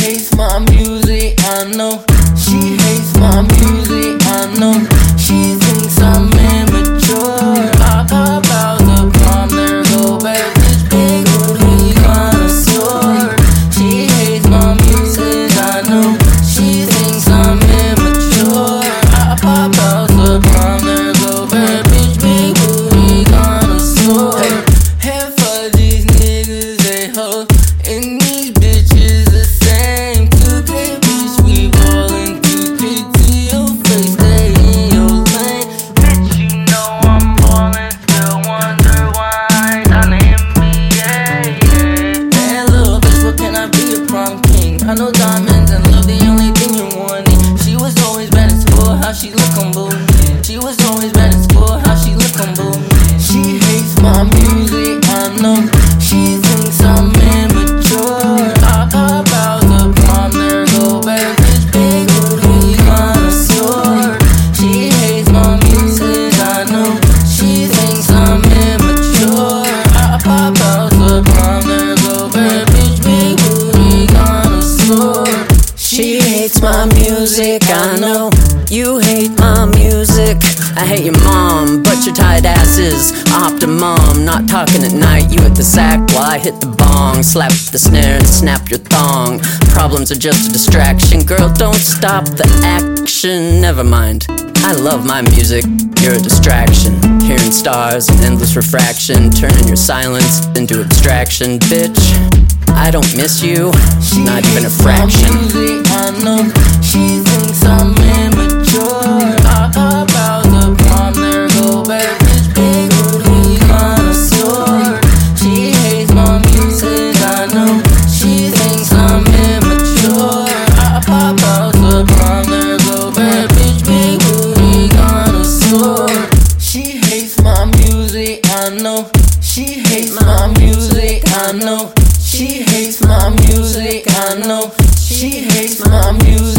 hates my music, I know. She hates my music, I know. She thinks I'm immature. I pop out the bomb, go back. This. She hates my music, I know. She thinks I'm immature. I pop out the go back. Bitch. Half of these niggas, they. Always been in school. How she look on boo? She hates my music, I know. She thinks I'm immature. I about the prom, there go bad bitch, big booty connoisseur. She hates my music, I know. She thinks I'm immature. I pop out the prom, there go bad bitch, big booty connoisseur. She hates my music, I know. You hate my music. I hate your mom, but your tight ass is optimum. Not talking at night, you hit the sack while I hit the bong. Slap the snare and snap your thong. Problems are just a distraction. Girl, don't stop the action. Never mind. I love my music, you're a distraction. Hearing stars and endless refraction, turning your silence into abstraction. Bitch, I don't miss you, not even a fraction. She hates my music, I know. She hates my music, I know. She hates my music,